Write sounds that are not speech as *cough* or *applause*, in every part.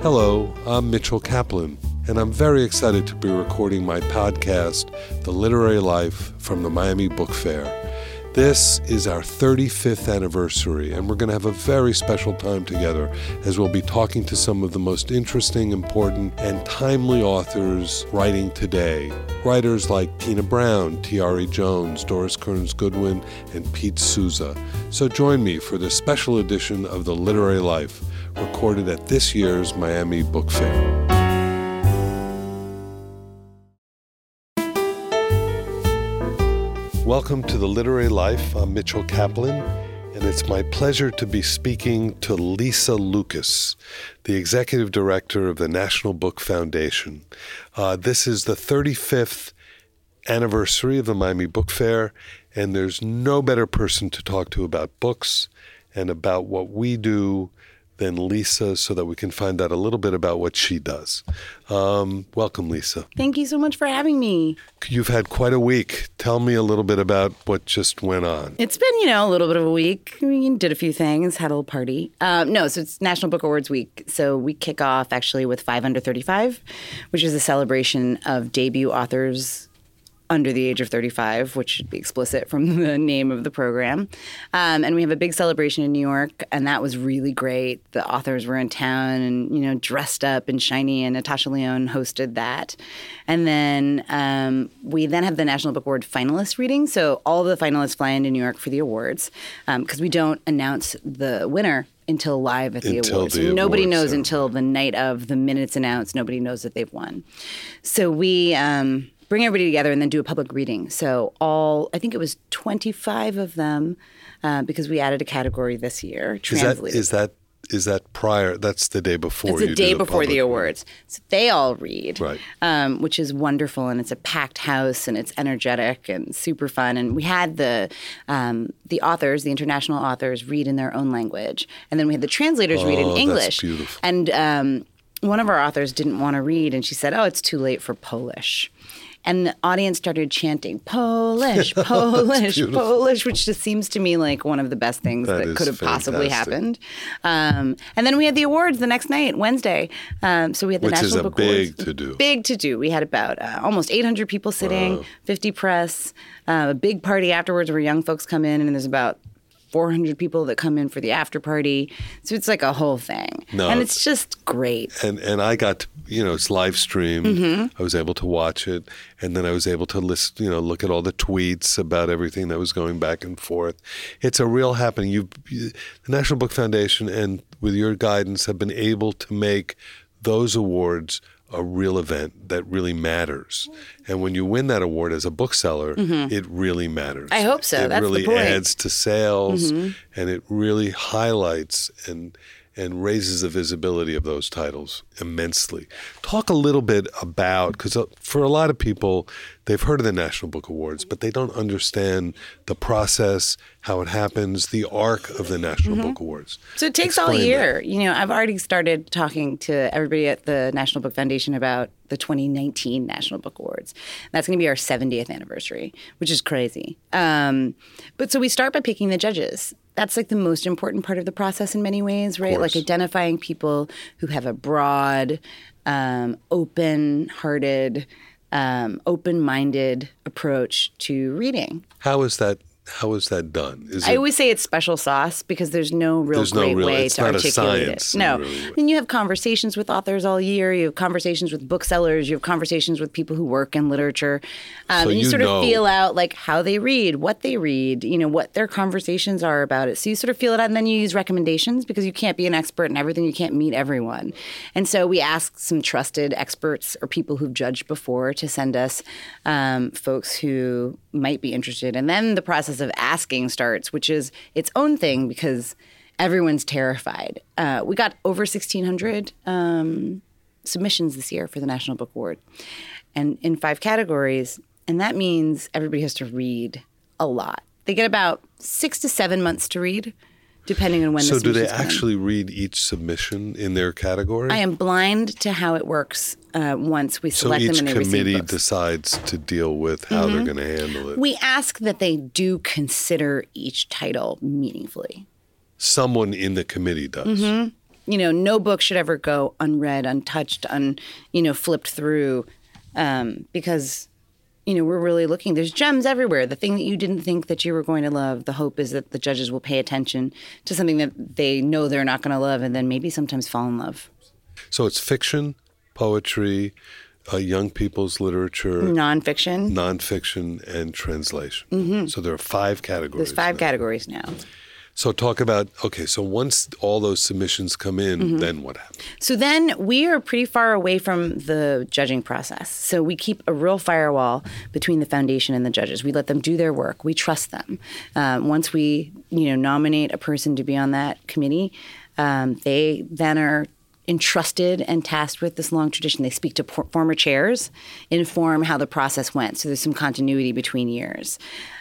Hello, I'm Mitchell Kaplan, and I'm very excited to be recording my podcast, The Literary Life, from the Miami Book Fair. This is our 35th anniversary, and we're going to have a very special time together as we'll be talking to some of the most interesting, important, and timely authors writing today. Writers like Tina Brown, Tayari Jones, Doris Kearns Goodwin, and Pete Souza. So join me for this special edition of The Literary Life recorded at this year's Miami Book Fair. Welcome to The Literary Life. I'm Mitchell Kaplan, and it's my pleasure to be speaking to Lisa Lucas, the executive director of the National Book Foundation. Uh, this is the 35th anniversary of the Miami Book Fair, and there's no better person to talk to about books and about what we do than Lisa so that we can find out a little bit about what she does. Um, welcome, Lisa. Thank you so much for having me. You've had quite a week. Tell me a little bit about what just went on. It's been, you know, a little bit of a week. We did a few things, had a little party. Um, no, so it's National Book Awards week. So we kick off actually with 5 Under 35, which is a celebration of debut authors under the age of 35, which should be explicit from *laughs* the name of the program. Um, and we have a big celebration in New York, and that was really great. The authors were in town and, you know, dressed up and shiny, and Natasha Lyonne hosted that. And then um, we then have the National Book Award finalist reading. So all the finalists fly into New York for the awards because um, we don't announce the winner until live at the until awards. The nobody awards, knows until the night of the minutes announced. Nobody knows that they've won. So we um, bring everybody together and then do a public reading. So all, I think it was 25 of them uh, because we added a category this year. Is that, is that is that prior? That's the day before. It's the day the before the awards. So they all read, Right. um, which is wonderful, and it's a packed house, and it's energetic and super fun. And we had the um, the authors, the international authors, read in their own language, and then we had the translators read in Oh, that's English. beautiful. And um, one of our authors didn't want to read, and she said, "Oh, it's too late for Polish." And the audience started chanting Polish, *laughs* Polish. Polish, which just seems to me like one of the best things That that, could have possibly happened. Um, and then we had the awards the next night, Wednesday. Um, so we had the Which National Book big Awards. to-do. Big to do. We had about uh, almost 800 people sitting, 50 press, uh, a big party afterwards where young folks come in, and there's about 400 people that come in for the after party. So it's like a whole thing. No, and it's just great. and and I got to, you know it's live streamed. Mm-hmm. I was able to watch it, and then I was able to listen, you know, look at all the tweets about everything that was going back and forth. It's a real happening. You the National Book Foundation, and with your guidance, have been able to make those awards a real event that really matters. And when you win that award as a bookseller, it really matters. Mm-hmm. I hope so. It That's the really point. Mm-hmm. adds to sales, and it really highlights and and raises the visibility of those titles immensely. Talk a little bit about because for a lot of people, they've heard of the National Book Awards, but they don't understand the process, how it happens, the arc of the National Book Awards. So it takes all Explain that. year. You know, I've already started talking to everybody at the National Book Foundation about the 2019 National Book Awards. That's going to be our 70th anniversary, which is crazy. Um, but so we start by picking the judges. That's like the most important part of the process in many ways, right? Like identifying people who have a broad, um, open-hearted, um, open-minded approach to reading. How is that? How is that done? Is I it always say it's special sauce because there's no real There's no great real- way to articulate science it. No, really. I mean you have conversations with authors all year. You have conversations with booksellers. You have conversations with people who work in literature, um, So and you, you sort know. of feel out like how they read, what they read, you know, what their conversations are about it. So you sort of feel it out, and then you use recommendations because you can't be an expert in everything. You can't meet everyone, and so we ask some trusted experts or people who've judged before to send us um, folks who might be interested, and then the process of asking starts, which is its own thing because everyone's terrified. Uh, we got over 1,600 um, submissions this year for the National Book Award, and in five categories. And that means everybody has to read a lot. They get about six to seven months to read, depending on when so? the Do they submissions come in. actually read each submission in their category? I am blind to how it works uh, once we select each them and they receive committee books. decides to deal with how Mm-hmm. they're going to handle it. we ask that they do consider each title meaningfully. Someone in the committee does. Mm-hmm. you know, no book should ever go unread, untouched, un, you know, flipped through, um, because, you know, we're really looking. There's gems everywhere. The thing that you didn't think that you were going to love. The hope is that the judges will pay attention to something that they know they're not going to love, and then maybe sometimes fall in love. So it's fiction, poetry, uh, young people's literature, Nonfiction. nonfiction, and translation. So there are five categories. Mm-hmm. There's five now. categories now. So talk about okay. So once all those submissions come in, Mm-hmm. then what happens? So then we are pretty far away from the judging process. So we keep a real firewall between the foundation and the judges. We let them do their work. We trust them. Um, once we, you know, nominate a person to be on that committee, um, they then are entrusted and tasked with this long tradition. They speak to por- former chairs, inform how the process went. So there's some continuity between years.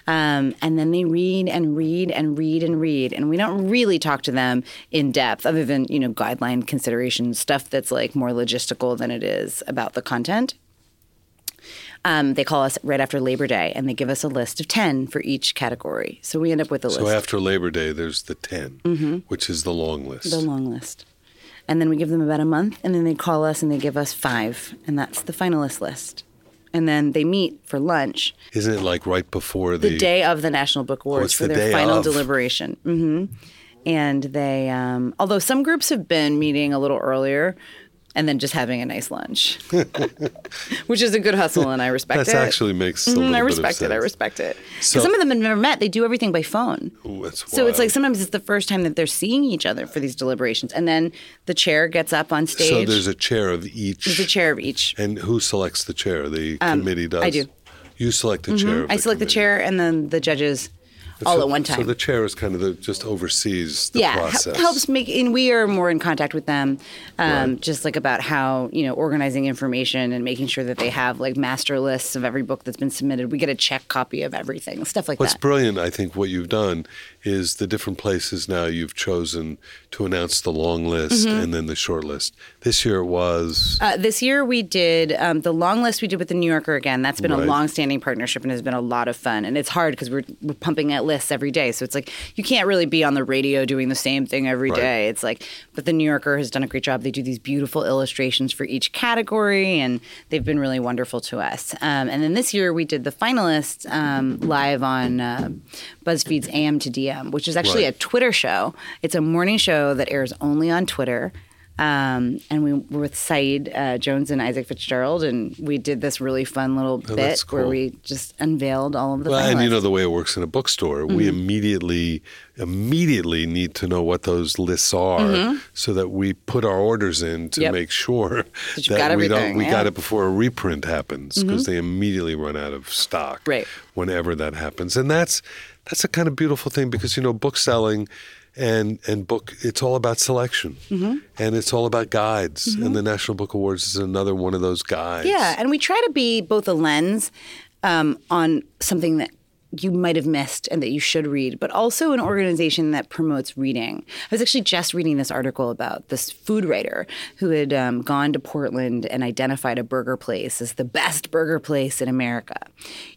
Um, and then they read and read and read and read. And we don't really talk to them in depth, other than, you know, guideline considerations, stuff that's like more logistical than it is about the content. Um, they call us right after Labor Day and they give us a list of 10 for each category. So we end up with a So list, So after Labor Day, there's the 10, which is the long list. the long list. And then we give them about a month and then they call us and they give us five. And that's the finalist list. And then they meet for lunch Isn't it like right before the, the day of the National Book Awards it's for the their final of. deliberation. hmm And they, um, although some groups have been meeting a little earlier and then just having a nice lunch, *laughs* which is a good hustle, and I respect That it. That actually makes a mm-hmm, little I respect it. I respect it. So- some of them have never met. They do everything by phone. Ooh, that's So it's like sometimes it's the first time that they're seeing each other for these deliberations, and then the chair gets up on stage. So there's a chair of each. There's a chair of each. And who selects the chair? The um, committee does. I do. You select the mm-hmm. chair. Of I select the chair, and then the judges all So- at one time. So the chair is kind of the, just oversees the yeah, process. helps make, and we are more in contact with them, um, Right. just like about how you know organizing information and making sure that they have like master lists of every book that's been submitted. We get a check copy of everything, stuff like What's that. What's brilliant, I think, what you've done is the different places now you've chosen to announce the long list Mm-hmm. and then the short list. This year was Uh, this year we did um, the long list we did with the New Yorker again. That's been Right. a long-standing partnership and has been a lot of fun. And it's hard because we're, we're pumping out lists every day, so it's like you can't really be on the radio doing the same thing every Right. day. It's like, but the New Yorker has done a great job. They do these beautiful illustrations for each category, and they've been really wonderful to us. Um, and then this year we did the finalists um, live on uh, BuzzFeed's AM to DM, which is actually Right. a Twitter show. It's a morning show that airs only on Twitter. Um, and we were with Saeed uh, Jones and Isaac Fitzgerald, and we did this really fun little bit Oh, that's where we just unveiled all of the well, and you know the way it works in a bookstore. Mm-hmm. We immediately immediately need to know what those lists are so that we put our orders in to Mm-hmm. Yep. make sure That we don't we yeah. got it before a reprint happens because they immediately run out of stock Right. whenever that happens. And that's that's a kind of beautiful thing because you know book selling and and book it's all about selection Mm-hmm. and it's all about guides and the National Book Awards is another one of those guides. Yeah, and we try to be both a lens um, on something that you might have missed and that you should read, but also an organization that promotes reading. I was actually just reading this article about this food writer who had um, gone to Portland and identified a burger place as the best burger place in America,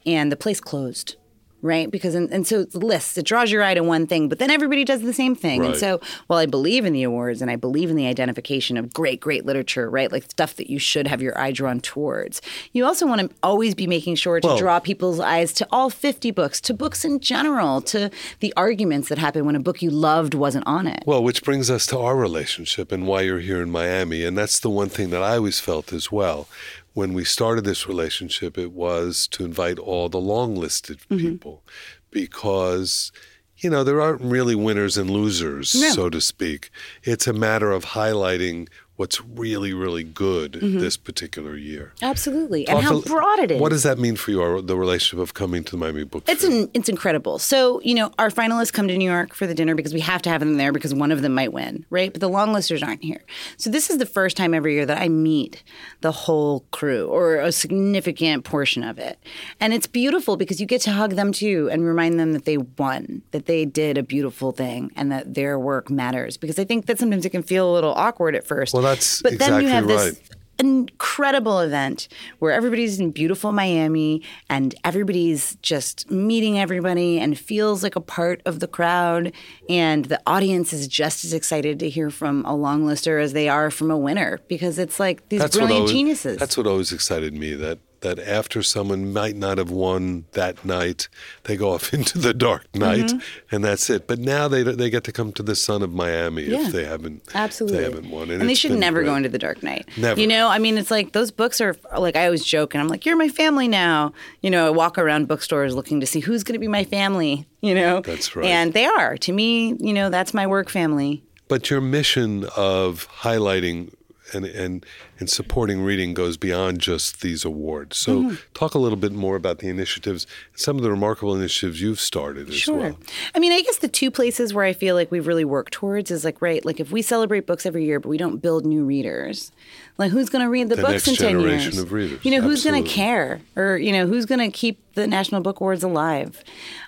and the place closed. Right, because and, and so it's lists it draws your eye to one thing, but then everybody does the same thing. And so, while I believe in the awards and I believe in the identification of great, great literature, right, like stuff that you should have your eye drawn towards, you also want to always be making sure to Well- draw people's eyes to all 50 books, to books in general, to the arguments that happen when a book you loved wasn't on it. Well, which brings us to our relationship and why you're here in Miami. And that's the one thing that I always felt as well. When we started this relationship, it was to invite all the long listed Mm-hmm. people because, you know, there aren't really winners and losers, No. so to speak. It's a matter of highlighting what's really, really good this particular year. Absolutely. Mm-hmm. And how a- broad it is. What does that mean for you, our, the relationship of coming to the Miami Book It's Fair? an, it's incredible. So you know, our finalists come to New York for the dinner because we have to have them there because one of them might win, right? But the long listers aren't here. So this is the first time every year that I meet the whole crew or a significant portion of it, and it's beautiful because you get to hug them too and remind them that they won, that they did a beautiful thing, and that their work matters. Because I think that sometimes it can feel a little awkward at first. Well, that's but then you exactly have this incredible event where everybody's in beautiful Miami and everybody's just meeting everybody and feels like a part of the crowd. And the audience is just as excited to hear from a long lister as they are from a winner because it's like these That's brilliant always- geniuses. That's what always excited me. That that after someone might not have won that night, they go off *laughs* into the dark night, Mm-hmm. and that's it. But now they they get to come to the sun of Miami Yeah. if they haven't Absolutely. they haven't won. And, they should never go into the dark night. Never. You know, I mean, it's like those books are like I always joke, and I'm like, "You're my family now." You know, I walk around bookstores looking to see who's going to be my family. You know, That's right. And they are to me. You know, that's my work family. But your mission of highlighting and, and, and supporting reading goes beyond just these awards. So, Mm-hmm. talk a little bit more about the initiatives, some of the remarkable initiatives you've started as Sure. well. I mean, I guess the two places where I feel like we've really worked towards is like, right, like if we celebrate books every year, but we don't build new readers, like who's going to read the, The books in 10 generation years? of readers. You know, who's going to care? Or, you know, who's going to keep the National Book Awards alive?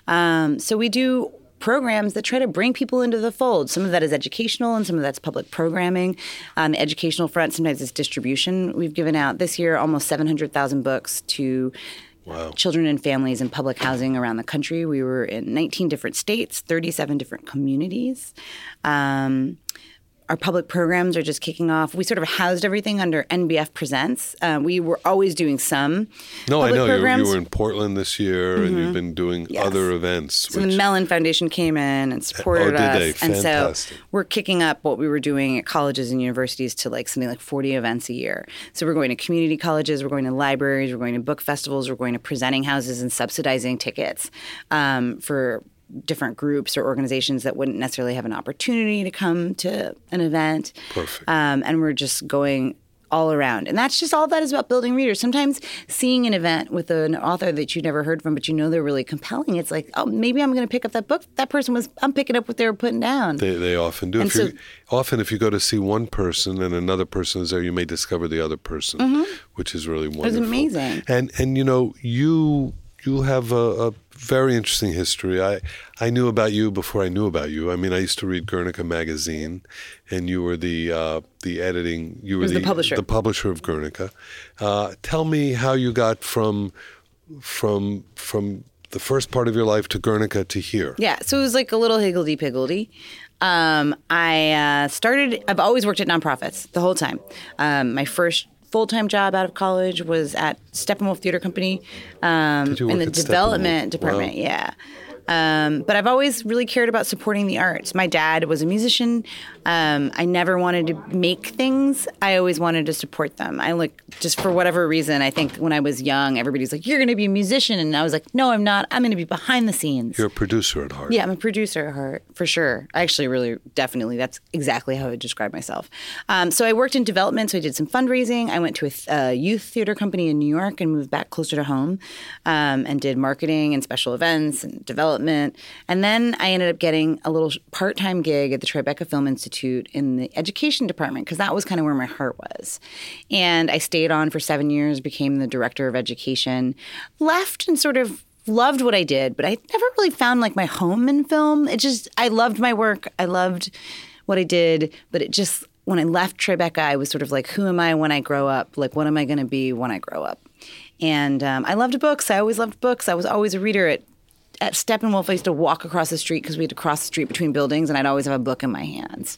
Um, so we do programs that try to bring people into the fold. Some of that is educational and some of that's public programming. On the educational front, sometimes it's distribution. We've given out this year almost 700,000 books to Wow. children and families in public housing around the country. We were in 19 different states, 37 different communities. Um, our public programs are just kicking off. We sort of housed everything under NBF Presents. Uh, we were always doing some. No, I know you, you. Mm-hmm. were in Portland this year, and you've been doing Yes. other events. So which- the Mellon Foundation came in and supported Oh, did us, they? and so we're kicking up what we were doing at colleges and universities to like something like forty events a year. So we're going to community colleges, we're going to libraries, we're going to book festivals, we're going to presenting houses and subsidizing tickets um, for different groups or organizations that wouldn't necessarily have an opportunity to come to an event. Perfect. Um, and we're just going all around. And that's just all that is about building readers. Sometimes seeing an event with an author that you never heard from, but you know they're really compelling, it's like, oh, maybe I'm going to pick up that book. That person was, I'm picking up what they were putting down. They, they often do. And If so- often, if you go to see one person and another person is there, you may discover the other person, which is really wonderful. Mm-hmm. amazing. And and you know you you have a, a very interesting history. I I knew about you before I knew about you. I mean, I used to read Guernica magazine, and you were the uh, the editing. You were was the publisher. The publisher of Guernica. Uh, tell me how you got from from from the first part of your life to Guernica to here. Yeah, so it was like a little higgledy piggledy. Um, I uh, started. I've always worked at nonprofits the whole time. Um, my first full time job out of college was at Steppenwolf Theater Company um, in the development department. Wow. Yeah. Um, but I've always really cared about supporting the arts. My dad was a musician. Um, I never wanted to make things. I always wanted to support them. I like just for whatever reason. I think when I was young, everybody's like, "You're going to be a musician," and I was like, "No, I'm not. I'm going to be behind the scenes." You're a producer at heart. Yeah, I'm a producer at heart for sure. I actually really definitely that's exactly how I would describe myself. Um, so I worked in development. So I did some fundraising. I went to a th- uh, youth theater company in New York and moved back closer to home, um, and did marketing and special events and development. And then I ended up getting a little part time gig at the Tribeca Film Institute in the education department because that was kind of where my heart was. And I stayed on for seven years, became the director of education, left and sort of loved what I did, but I never really found like my home in film. It just I loved my work. I loved what I did, but it just when I left Tribeca, I was sort of like, who am I when I grow up? Like, what am I going to be when I grow up? And um, I loved books. I always loved books. I was always a reader at at Steppenwolf. I used to walk across the street because we had to cross the street between buildings, and I'd always have a book in my hands.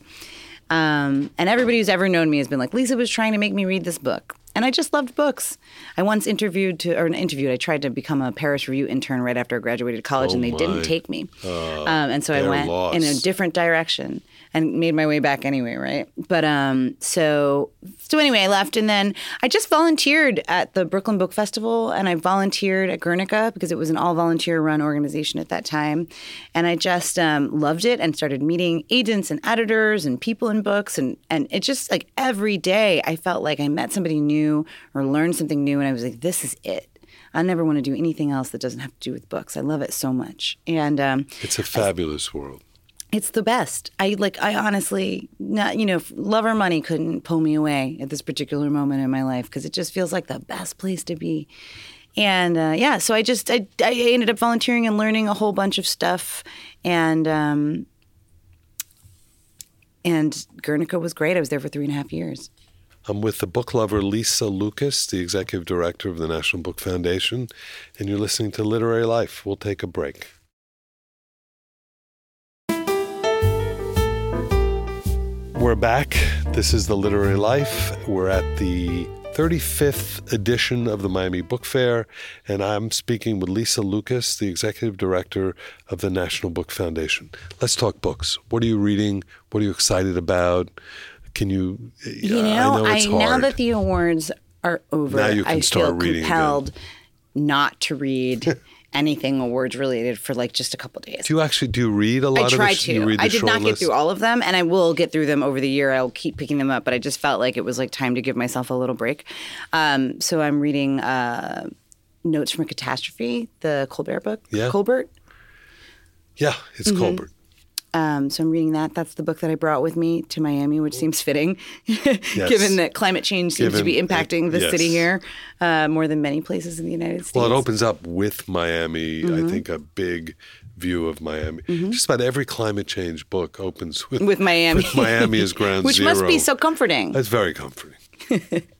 Um, and everybody who's ever known me has been like, Lisa was trying to make me read this book. And I just loved books. I once interviewed to, or interviewed, I tried to become a Paris Review intern right after I graduated college, Oh and they my. didn't take me. um, and so I went in a different direction and made my way back anyway, right? But um, so so anyway, I left, and then I just volunteered at the Brooklyn Book Festival, and I volunteered at Guernica because it was an all volunteer run organization at that time, and I just um, loved it and started meeting agents and editors and people in books, and and it just like every day I felt like I met somebody new or learned something new, and I was like, this is it. I never want to do anything else that doesn't have to do with books. I love it so much, and um, It's a fabulous world. It's the best. I like. I honestly, not you know, love or money couldn't pull me away at this particular moment in my life because it just feels like the best place to be. And uh, yeah, so I just I, I ended up volunteering and learning a whole bunch of stuff, and um, and Guernica was great. I was there for three and a half years. I'm with the book lover Lisa Lucas, the executive director of the National Book Foundation, and you're listening to Literary Life. We'll take a break. We're back. This is the Literary Life. We're at the 35th edition of the Miami Book Fair, and I'm speaking with Lisa Lucas, the executive director of the National Book Foundation. Let's talk books. What are you reading? What are you excited about? Can you? You uh, know, I know it's I, now that the awards are over, Now you can I feel reading again. compelled not to read *laughs* anything awards related for like just a couple days. do you actually do read a lot I of I try the, to. You read the I did not short get list? through all of them, and I will get through them over the year. I'll keep picking them up, but I just felt like it was like time to give myself a little break. Um, so I'm reading uh, Notes from a Catastrophe, the Kolbert book. Yeah. Kolbert. Yeah, it's Mm-hmm. Kolbert. Um, so I'm reading that. That's the book that I brought with me to Miami, which seems fitting, *laughs* given that climate change seems to be Given- impacting the yes. city here uh, more than many places in the United States. Well, it opens up with Miami. Mm-hmm. I think a big view of Miami. Just about every climate change book opens with with Miami, with Miami as *laughs* ground which zero. must be so comforting. That's very comforting. *laughs*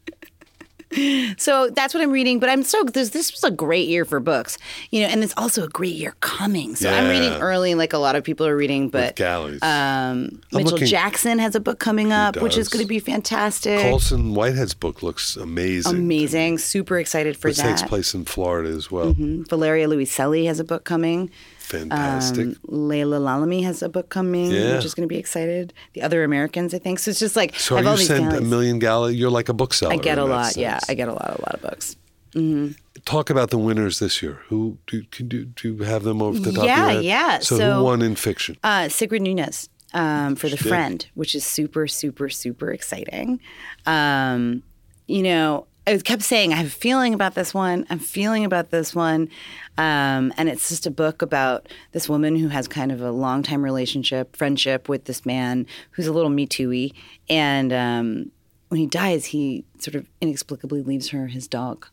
So that's what I'm reading. But I'm so this this was a great year for books, you know, and it's also a great year coming. So I'm reading early, like a lot of people are reading. But galleys. um, Mitchell looking- Jackson has a book coming up, which is going to be fantastic. Colson Whitehead's book looks amazing. Amazing, super excited for It that. takes place in Florida as well. Valeria Luiselli has a book coming. Fantastic. Um, Laila Lalami has a book coming, Yeah. which is going to be excited. The other Americans, I think. So it's just like so I have all you send a million galley. You're like a bookseller. I get a lot. Yeah. I get a lot, a lot of books. Mm-hmm. Talk about the winners this year. Who do can do, do you have them over the top Yeah, of your head? yeah. So, So- who won in fiction? Uh, Sigrid Nunez um, for The did. Friend, which is super, super, super exciting. Um, you know, I kept saying, I have a feeling about this one. I'm feeling about this one. Um, and it's just a book about this woman who has kind of a long time relationship, friendship with this man who's a little Me Too. And um, when he dies, he sort of inexplicably leaves her his dog.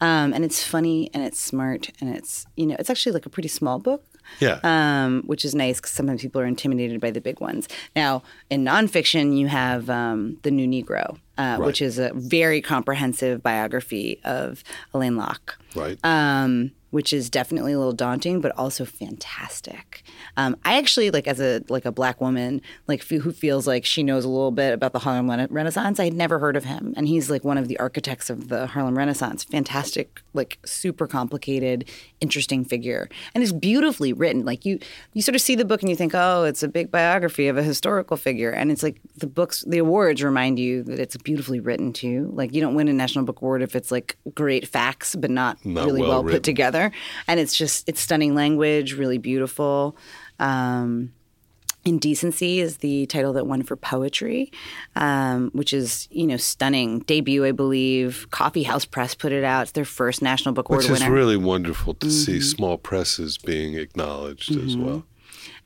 Um, and it's funny and it's smart and it's, you know, it's actually like a pretty small book yeah. um, which is nice because sometimes people are intimidated by the big ones. Now, in nonfiction, you have um, The New Negro, uh, which is a very comprehensive biography of Alain Locke. right. Um, which is definitely a little daunting, but also fantastic. Um, I actually like as a like a black woman, like f- who feels like she knows a little bit about the Harlem Rena- Renaissance. I had never heard of him, and he's like one of the architects of the Harlem Renaissance. Fantastic, like super complicated, interesting figure, and it's beautifully written. Like you, you sort of see the book and you think, oh, it's a big biography of a historical figure, and it's like the books, the awards remind you that it's beautifully written too. Like you don't win a National Book Award if it's like great facts but not, Not really well well, put together and it's just it's stunning language really beautiful um, indecency is the title that won for poetry um, which is you know stunning debut i believe coffee house press put it out it's their first national book award winner. Which is really wonderful to see Mm-hmm. small presses being acknowledged as well.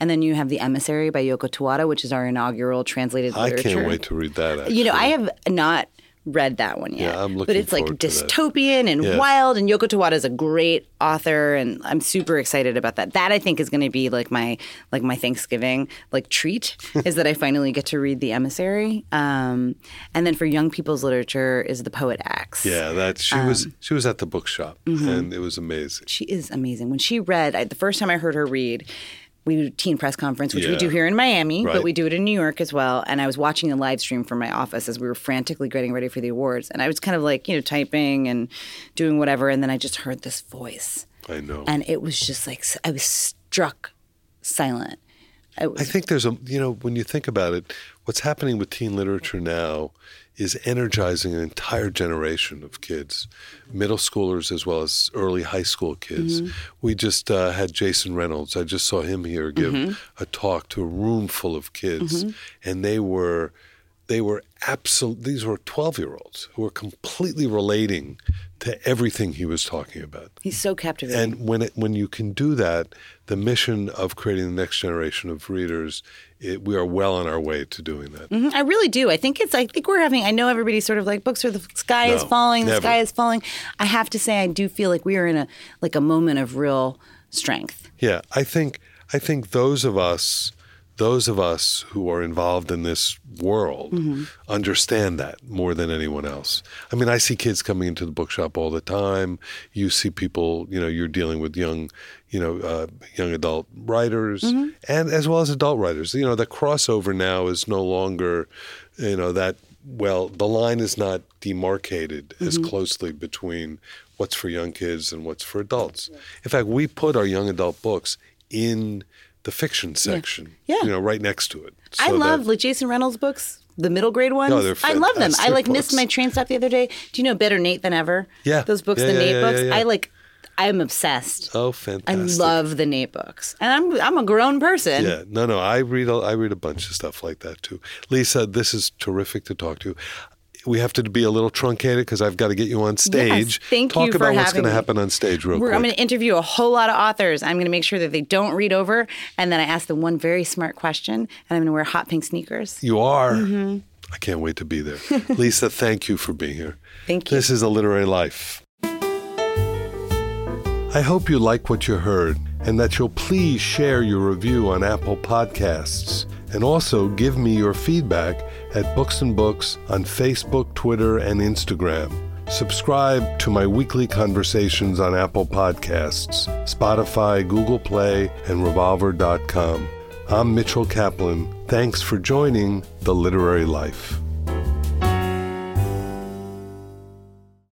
and then you have the emissary by yoko tawada which is our inaugural translated I literature I can't wait to read that. Actually. you know i have not read that one yet Yeah, I'm looking but it's like forward to that. dystopian and Yeah. wild and yoko tawada is a great author and i'm super excited about that that i think is going to be like my like my thanksgiving like treat *laughs* is that i finally get to read the emissary um, and then for young people's literature is the poet X Yeah, that she was Um, she was at the bookshop mm-hmm. and it was amazing. she is amazing when she read I, the first time i heard her read we do teen press conference, which we do here in Miami, Right. but we do it in New York as well. And I was watching the live stream from my office as we were frantically getting ready for the awards. And I was kind of like, you know, typing and doing whatever. And then I just heard this voice. I know. And it was just like, I was struck silent. I I think there's a you know when you think about it, what's happening with teen literature now is energizing an entire generation of kids, middle schoolers as well as early high school kids. Mm-hmm. We just uh, had Jason Reynolds. I just saw him here give Mm-hmm. a talk to a room full of kids, and they were they were absolute. These were twelve year olds who were completely relating to everything he was talking about. he's so captivating. And when it, when you can do that, the mission of creating the next generation of readers, it, we are well on our way to doing that. Mhm, I really do. I think it's. I think we're having. I know everybody's sort of like books are the sky is No, falling. The sky is falling. I have to say, I do feel like we are in a like a moment of real strength. Yeah, I think I think those of us those of us who are involved in this world Mm-hmm. understand that more than anyone else. I mean, I see kids coming into the bookshop all the time. You see people, you know, you're dealing with young, you know, uh, young adult writers, Mm-hmm. and as well as adult writers. You know, the crossover now is no longer, you know, that well, the line is not demarcated as Mm-hmm. closely between what's for young kids and what's for adults. In fact, we put our young adult books in the fiction section, Yeah. you know, right next to it. I love that- like Jason Reynolds books, the middle grade ones. No, they're I love them. I like missed my train stop the other day. Do you know Better Nate Than Ever? Yeah. Those books, Yeah, the yeah, Nate yeah, books. yeah, yeah. I like I'm obsessed. Oh, fantastic! I love the Nate books. And I'm I'm a grown person. Yeah, no, no. I read. A, I read a bunch of stuff like that too. Lisa, this is terrific to talk to. We have to be a little truncated because I've got to get you on stage. Yes, thank Talk you for about what's going to happen on stage, real We're, quick. I'm going to interview a whole lot of authors. I'm going to make sure that they don't read over, and then I ask them one very smart question, and I'm going to wear hot pink sneakers. You are. Mm-hmm. I can't wait to be there. *laughs* Lisa, thank you for being here. Thank you. This is a literary life. I hope you like what you heard and that you'll please share your review on Apple Podcasts and also give me your feedback at Books and Books on Facebook, Twitter, and Instagram. Subscribe to my weekly conversations on Apple Podcasts, Spotify, Google Play, and Revolver.com. I'm Mitchell Kaplan. Thanks for joining The Literary Life.